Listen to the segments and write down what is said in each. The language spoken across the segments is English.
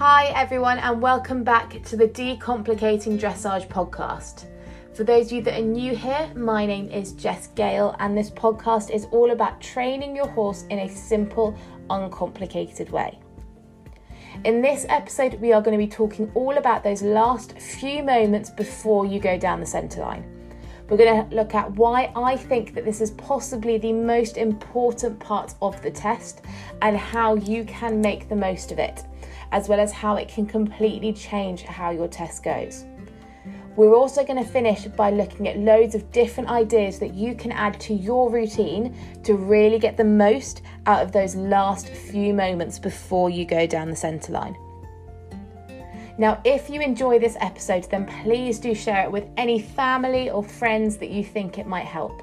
Hi, everyone, and welcome back to the Decomplicating Dressage podcast. For those of you that are new here, my name is Jess Gale, and this podcast is all about training your horse in a simple, uncomplicated way. In this episode, we are going to be talking all about those last few moments before you go down the centre line. We're going to look at why I think that this is possibly the most important part of the test and how you can make the most of it as well as how it can completely change how your test goes. We're also going to finish by looking at loads of different ideas that you can add to your routine to really get the most out of those last few moments before you go down the centre line. Now, if you enjoy this episode, then please do share it with any family or friends that you think it might help.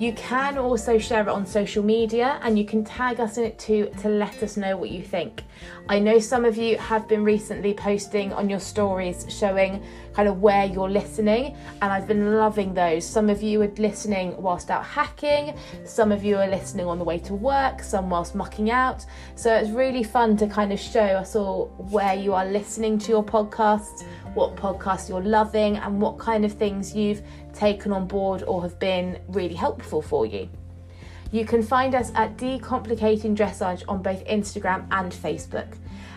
You can also share it on social media and you can tag us in it too to let us know what you think. I know some of you have been recently posting on your stories showing kind of where you're listening, and I've been loving those. Some of you are listening whilst out hacking, some of you are listening on the way to work, some whilst mucking out. So it's really fun to kind of show us all where you are listening to your podcasts, what podcasts you're loving, and what kind of things you've taken on board or have been really helpful for you. You can find us at Decomplicating Dressage on both Instagram and Facebook.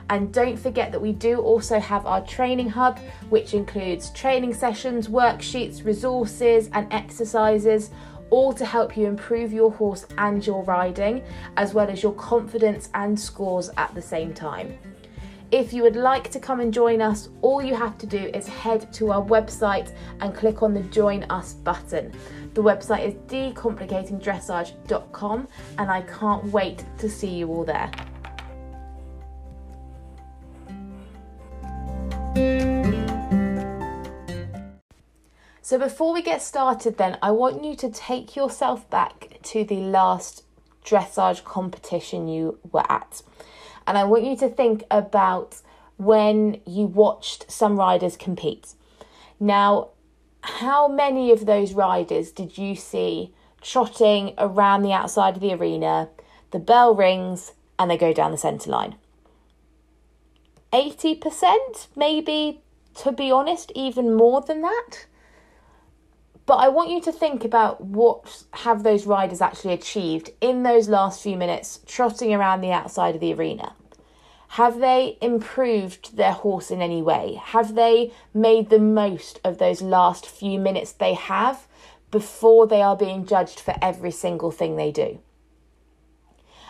And don't forget that we do also have our training hub, which includes training sessions, worksheets, resources, and exercises, all to help you improve your horse and your riding, as well as your confidence and scores at the same time. If you would like to come and join us, all you have to do is head to our website and click on the Join Us button. The website is decomplicatingdressage.com and I can't wait to see you all there. So, before we get started, then, I want you to take yourself back to the last dressage competition you were at. And I want you to think about when you watched some riders compete. Now, how many of those riders did you see trotting around the outside of the arena? The bell rings and they go down the centre line. 80%, maybe, to be honest, even more than that. But I want you to think about what have those riders actually achieved in those last few minutes trotting around the outside of the arena. Have they improved their horse in any way? Have they made the most of those last few minutes they have before they are being judged for every single thing they do?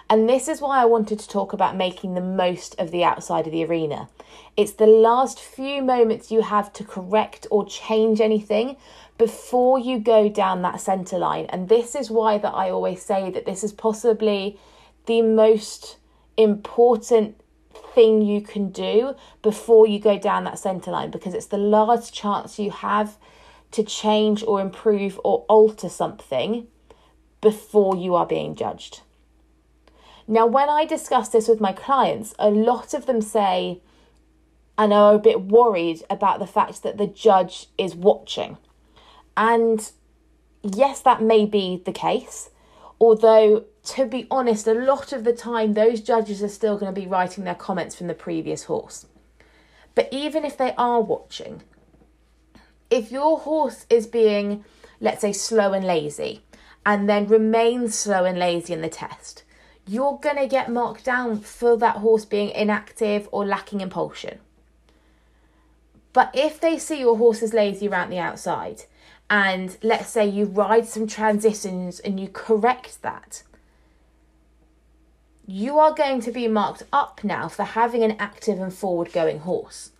And this is why I wanted to talk about making the most of the outside of the arena. It's the last few moments you have to correct or change anything before you go down that centre line. And this is why that I always say that this is possibly the most important thing you can do before you go down that centre line because it's the last chance you have to change or improve or alter something before you are being judged. Now, when I discuss this with my clients, a lot of them say and are a bit worried about the fact that the judge is watching. And yes, that may be the case, although to be honest, a lot of the time those judges are still going to be writing their comments from the previous horse. But even if they are watching, if your horse is being, let's say, slow and lazy, and then remains slow and lazy in the test, you're going to get marked down for that horse being inactive or lacking impulsion. But if they see your horse is lazy around the outside, and let's say you ride some transitions and you correct that, you are going to be marked up now for having an active and forward going horse.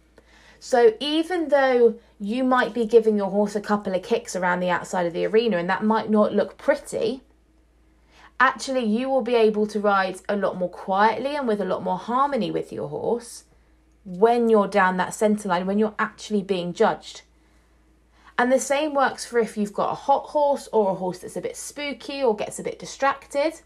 So even though you might be giving your horse a couple of kicks around the outside of the arena and that might not look pretty, actually you will be able to ride a lot more quietly and with a lot more harmony with your horse when you're down that centre line, when you're actually being judged. And the same works for if you've got a hot horse or a horse that's a bit spooky or gets a bit distracted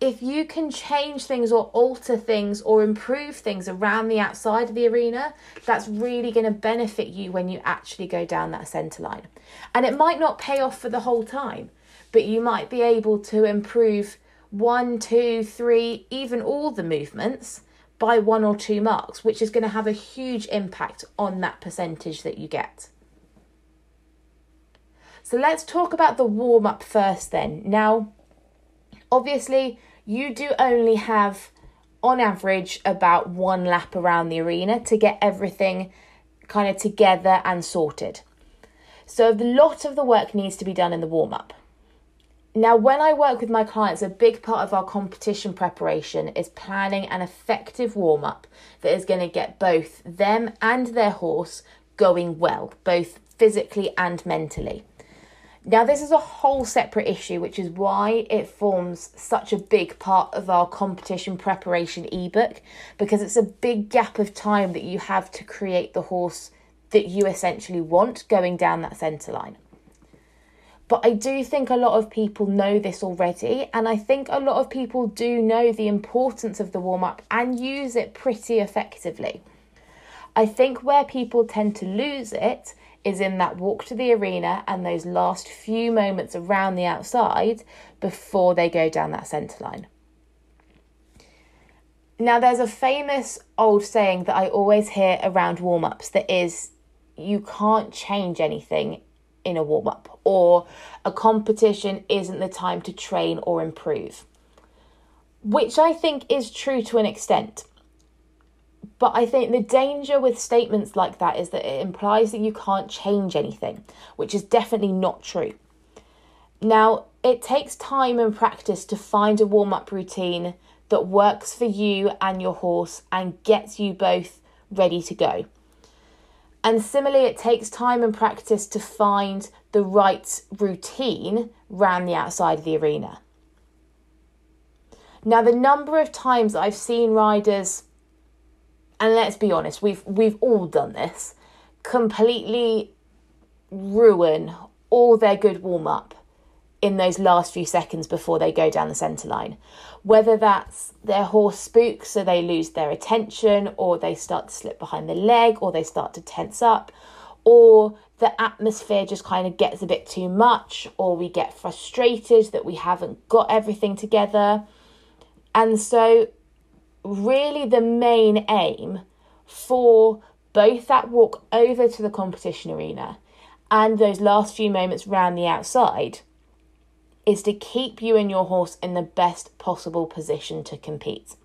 if you can change things or alter things or improve things around the outside of the arena, that's really going to benefit you when you actually go down that centre line. And it might not pay off for the whole time, but you might be able to improve one, two, three, even all the movements by one or two marks, which is going to have a huge impact on that percentage that you get. So let's talk about the warm up first then. Now, obviously, you do only have, on average, about one lap around the arena to get everything kind of together and sorted. So, a lot of the work needs to be done in the warm up. Now, when I work with my clients, a big part of our competition preparation is planning an effective warm up that is going to get both them and their horse going well, both physically and mentally. Now, this is a whole separate issue, which is why it forms such a big part of our competition preparation ebook because it's a big gap of time that you have to create the horse that you essentially want going down that centre line. But I do think a lot of people know this already, and I think a lot of people do know the importance of the warm up and use it pretty effectively. I think where people tend to lose it is in that walk to the arena and those last few moments around the outside before they go down that centre line. Now, there's a famous old saying that I always hear around warm ups that is, you can't change anything in a warm up, or a competition isn't the time to train or improve. Which I think is true to an extent. But I think the danger with statements like that is that it implies that you can't change anything, which is definitely not true. Now, it takes time and practice to find a warm up routine that works for you and your horse and gets you both ready to go. And similarly, it takes time and practice to find the right routine round the outside of the arena. Now, the number of times I've seen riders and let's be honest, we've we've all done this, completely ruin all their good warm up in those last few seconds before they go down the centre line. Whether that's their horse spooks so they lose their attention, or they start to slip behind the leg, or they start to tense up, or the atmosphere just kind of gets a bit too much, or we get frustrated that we haven't got everything together. And so really the main aim for both that walk over to the competition arena and those last few moments round the outside is to keep you and your horse in the best possible position to compete.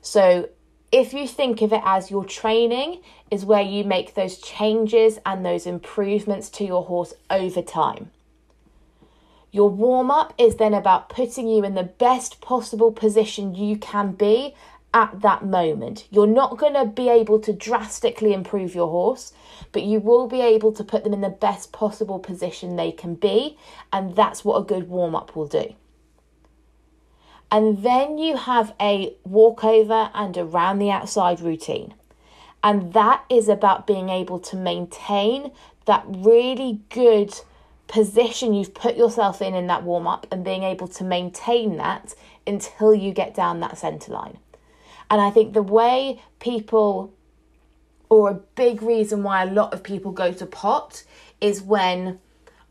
So, if you think of it as your training is where you make those changes and those improvements to your horse over time. Your warm up is then about putting you in the best possible position you can be at that moment. You're not going to be able to drastically improve your horse, but you will be able to put them in the best possible position they can be, and that's what a good warm up will do. And then you have a walkover and around the outside routine. And that is about being able to maintain that really good position you've put yourself in in that warm up and being able to maintain that until you get down that centre line. And I think the way people, or a big reason why a lot of people go to pot, is when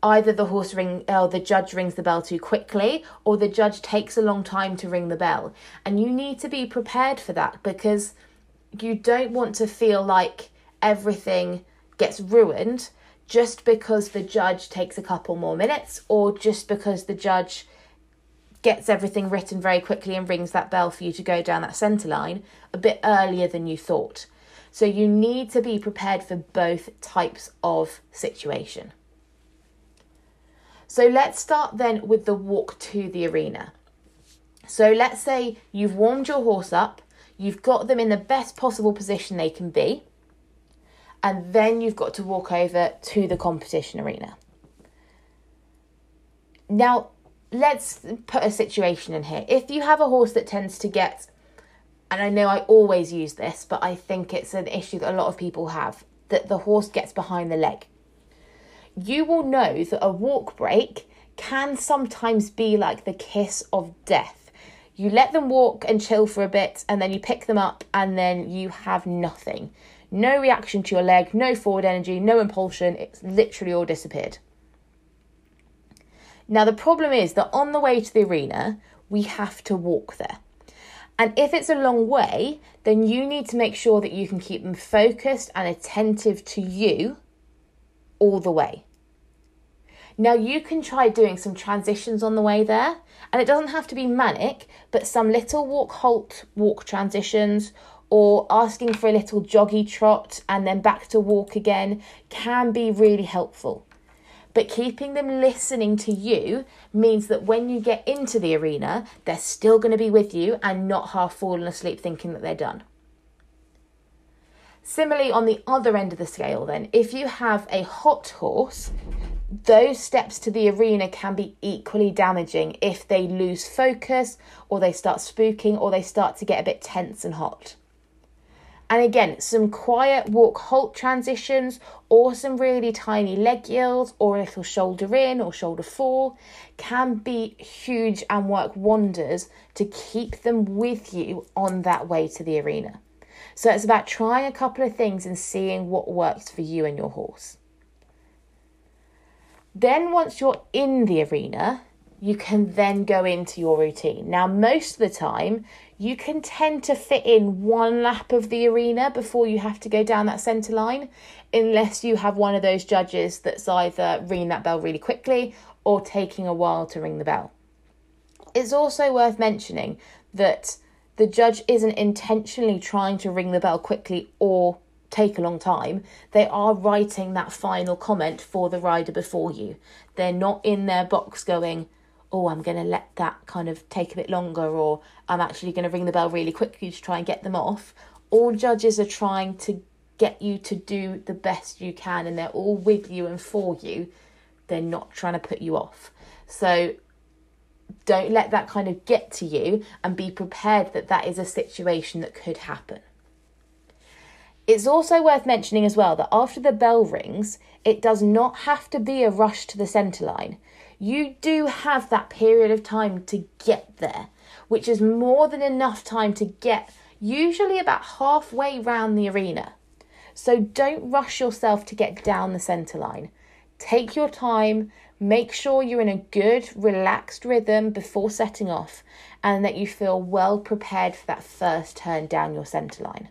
either the horse ring or the judge rings the bell too quickly or the judge takes a long time to ring the bell. And you need to be prepared for that because you don't want to feel like everything gets ruined just because the judge takes a couple more minutes or just because the judge gets everything written very quickly and rings that bell for you to go down that centre line a bit earlier than you thought. So you need to be prepared for both types of situation. So let's start then with the walk to the arena. So let's say you've warmed your horse up, you've got them in the best possible position they can be, and then you've got to walk over to the competition arena. Now, let's put a situation in here. If you have a horse that tends to get, and I know I always use this, but I think it's an issue that a lot of people have, that the horse gets behind the leg. You will know that a walk break can sometimes be like the kiss of death. You let them walk and chill for a bit, and then you pick them up, and then you have nothing. No reaction to your leg, no forward energy, no impulsion. It's literally all disappeared. Now, the problem is that on the way to the arena, we have to walk there. And if it's a long way, then you need to make sure that you can keep them focused and attentive to you all the way. Now, you can try doing some transitions on the way there, and it doesn't have to be manic, but some little walk halt walk transitions or asking for a little joggy trot and then back to walk again can be really helpful. But keeping them listening to you means that when you get into the arena, they're still going to be with you and not half fallen asleep thinking that they're done. Similarly, on the other end of the scale, then, if you have a hot horse, those steps to the arena can be equally damaging if they lose focus or they start spooking or they start to get a bit tense and hot. And again, some quiet walk halt transitions or some really tiny leg yields or a little shoulder in or shoulder fore can be huge and work wonders to keep them with you on that way to the arena. So it's about trying a couple of things and seeing what works for you and your horse. Then, once you're in the arena, you can then go into your routine. Now, most of the time, you can tend to fit in one lap of the arena before you have to go down that centre line, unless you have one of those judges that's either ringing that bell really quickly or taking a while to ring the bell. It's also worth mentioning that the judge isn't intentionally trying to ring the bell quickly or take a long time, they are writing that final comment for the rider before you. They're not in their box going, oh, I'm going to let that kind of take a bit longer, or I'm actually going to ring the bell really quickly to try and get them off. All judges are trying to get you to do the best you can, and they're all with you and for you. They're not trying to put you off. So don't let that kind of get to you and be prepared that that is a situation that could happen. It's also worth mentioning as well that after the bell rings, it does not have to be a rush to the centre line you do have that period of time to get there, which is more than enough time to get usually about halfway round the arena. So don't rush yourself to get down the centre line. Take your time, make sure you're in a good, relaxed rhythm before setting off, and that you feel well prepared for that first turn down your centre line.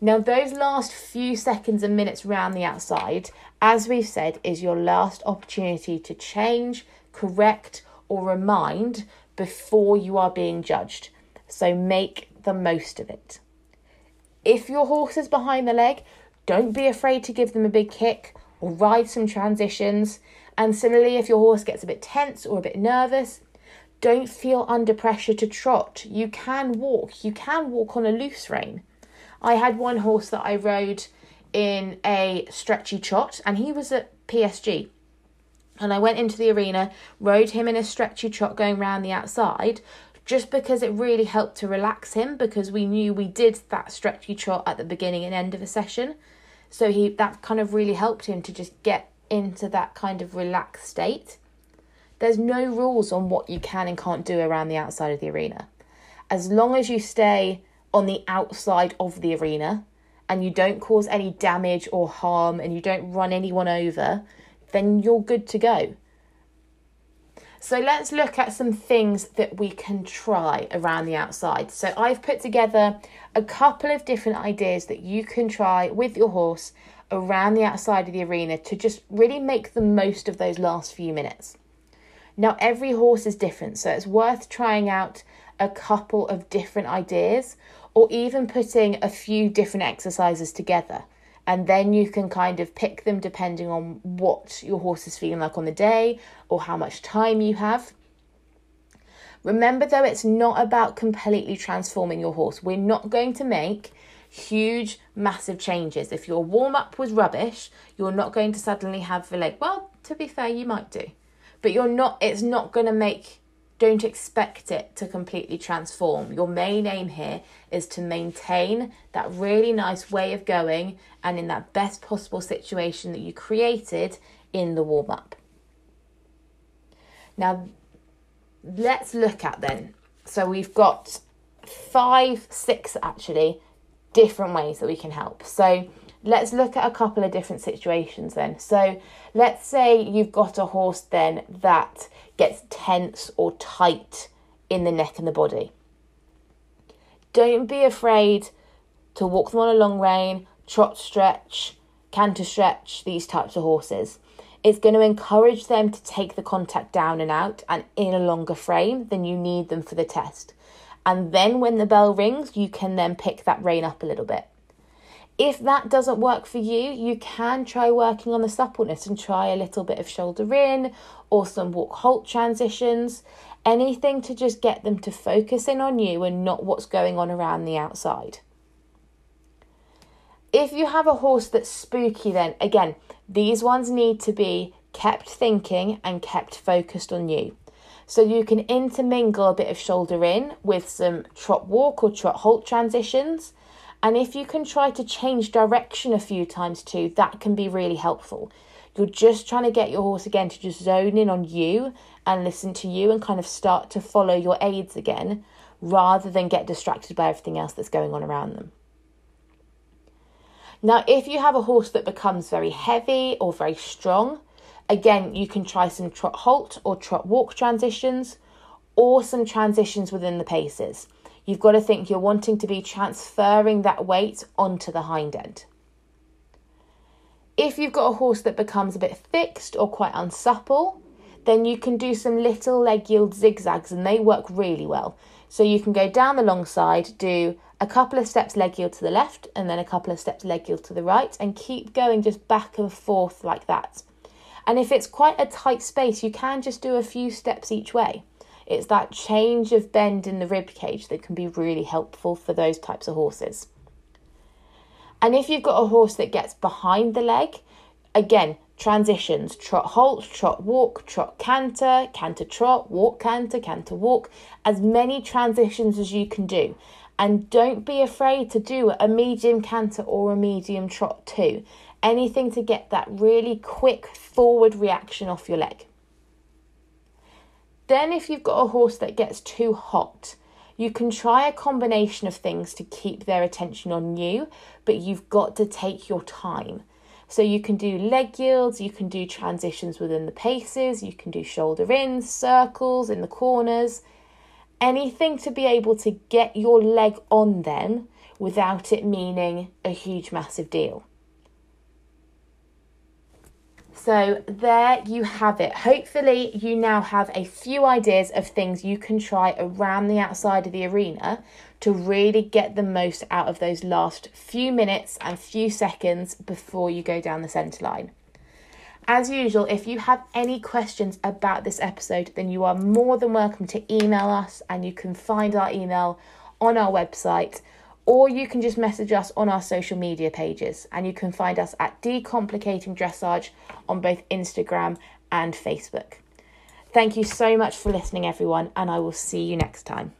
Now, those last few seconds and minutes round the outside, as we've said, is your last opportunity to change, correct, or remind before you are being judged. So make the most of it. If your horse is behind the leg, don't be afraid to give them a big kick or ride some transitions. And similarly, if your horse gets a bit tense or a bit nervous, don't feel under pressure to trot. You can walk, you can walk on a loose rein. I had one horse that I rode in a stretchy trot, and he was at PSG. And I went into the arena, rode him in a stretchy trot going round the outside, just because it really helped to relax him because we knew we did that stretchy trot at the beginning and end of a session. So he that kind of really helped him to just get into that kind of relaxed state. There's no rules on what you can and can't do around the outside of the arena. As long as you stay on the outside of the arena and you don't cause any damage or harm and you don't run anyone over, then you're good to go. So let's look at some things that we can try around the outside. So I've put together a couple of different ideas that you can try with your horse around the outside of the arena to just really make the most of those last few minutes. Now, every horse is different, so it's worth trying out a couple of different ideas or even putting a few different exercises together. And then you can kind of pick them depending on what your horse is feeling like on the day or how much time you have. Remember, though, it's not about completely transforming your horse. We're not going to make huge, massive changes. If your warm up was rubbish, you're not going to suddenly have the leg. Well, to be fair, you might do, but you're not, it's not going to make, don't expect it to completely transform. Your main aim here is to maintain that really nice way of going and in that best possible situation that you created in the warm up. Now, let's look at then. So we've got five, six actually different ways that we can help. So let's look at a couple of different situations then. So let's say you've got a horse then that gets tense or tight in the neck and the body. Don't be afraid to walk them on a long rein, trot stretch, canter stretch, these types of horses. It's going to encourage them to take the contact down and out and in a longer frame than you need them for the test. And then when the bell rings, you can then pick that rein up a little bit. If that doesn't work for you, you can try working on the suppleness and try a little bit of shoulder in or some walk halt transitions, anything to just get them to focus in on you and not what's going on around the outside. If you have a horse that's spooky, then again, these ones need to be kept thinking and kept focused on you. So you can intermingle a bit of shoulder in with some trot walk or trot halt transitions. And if you can try to change direction a few times too, that can be really helpful. You're just trying to get your horse again to just zone in on you and listen to you and kind of start to follow your aids again rather than get distracted by everything else that's going on around them. Now, if you have a horse that becomes very heavy or very strong, Again, you can try some trot halt or trot walk transitions or some transitions within the paces. You've got to think you're wanting to be transferring that weight onto the hind end. If you've got a horse that becomes a bit fixed or quite unsupple, then you can do some little leg yield zigzags and they work really well. So you can go down the long side, do a couple of steps leg yield to the left and then a couple of steps leg yield to the right and keep going just back and forth like that. And if it's quite a tight space, you can just do a few steps each way. It's that change of bend in the rib cage that can be really helpful for those types of horses. And if you've got a horse that gets behind the leg, again, transitions trot halt, trot walk, trot canter, canter trot, walk canter, canter walk, as many transitions as you can do. And don't be afraid to do a medium canter or a medium trot too anything to get that really quick forward reaction off your leg. Then, if you've got a horse that gets too hot, you can try a combination of things to keep their attention on you, but you've got to take your time. So, you can do leg yields, you can do transitions within the paces, you can do shoulder ins, circles in the corners, anything to be able to get your leg on them without it meaning a huge, massive deal. So, there you have it. Hopefully, you now have a few ideas of things you can try around the outside of the arena to really get the most out of those last few minutes and few seconds before you go down the centre line. As usual, if you have any questions about this episode, then you are more than welcome to email us, and you can find our email on our website or you can just message us on our social media pages and you can find us at Decomplicating Dressage on both Instagram and Facebook. Thank you so much for listening, everyone, and I will see you next time.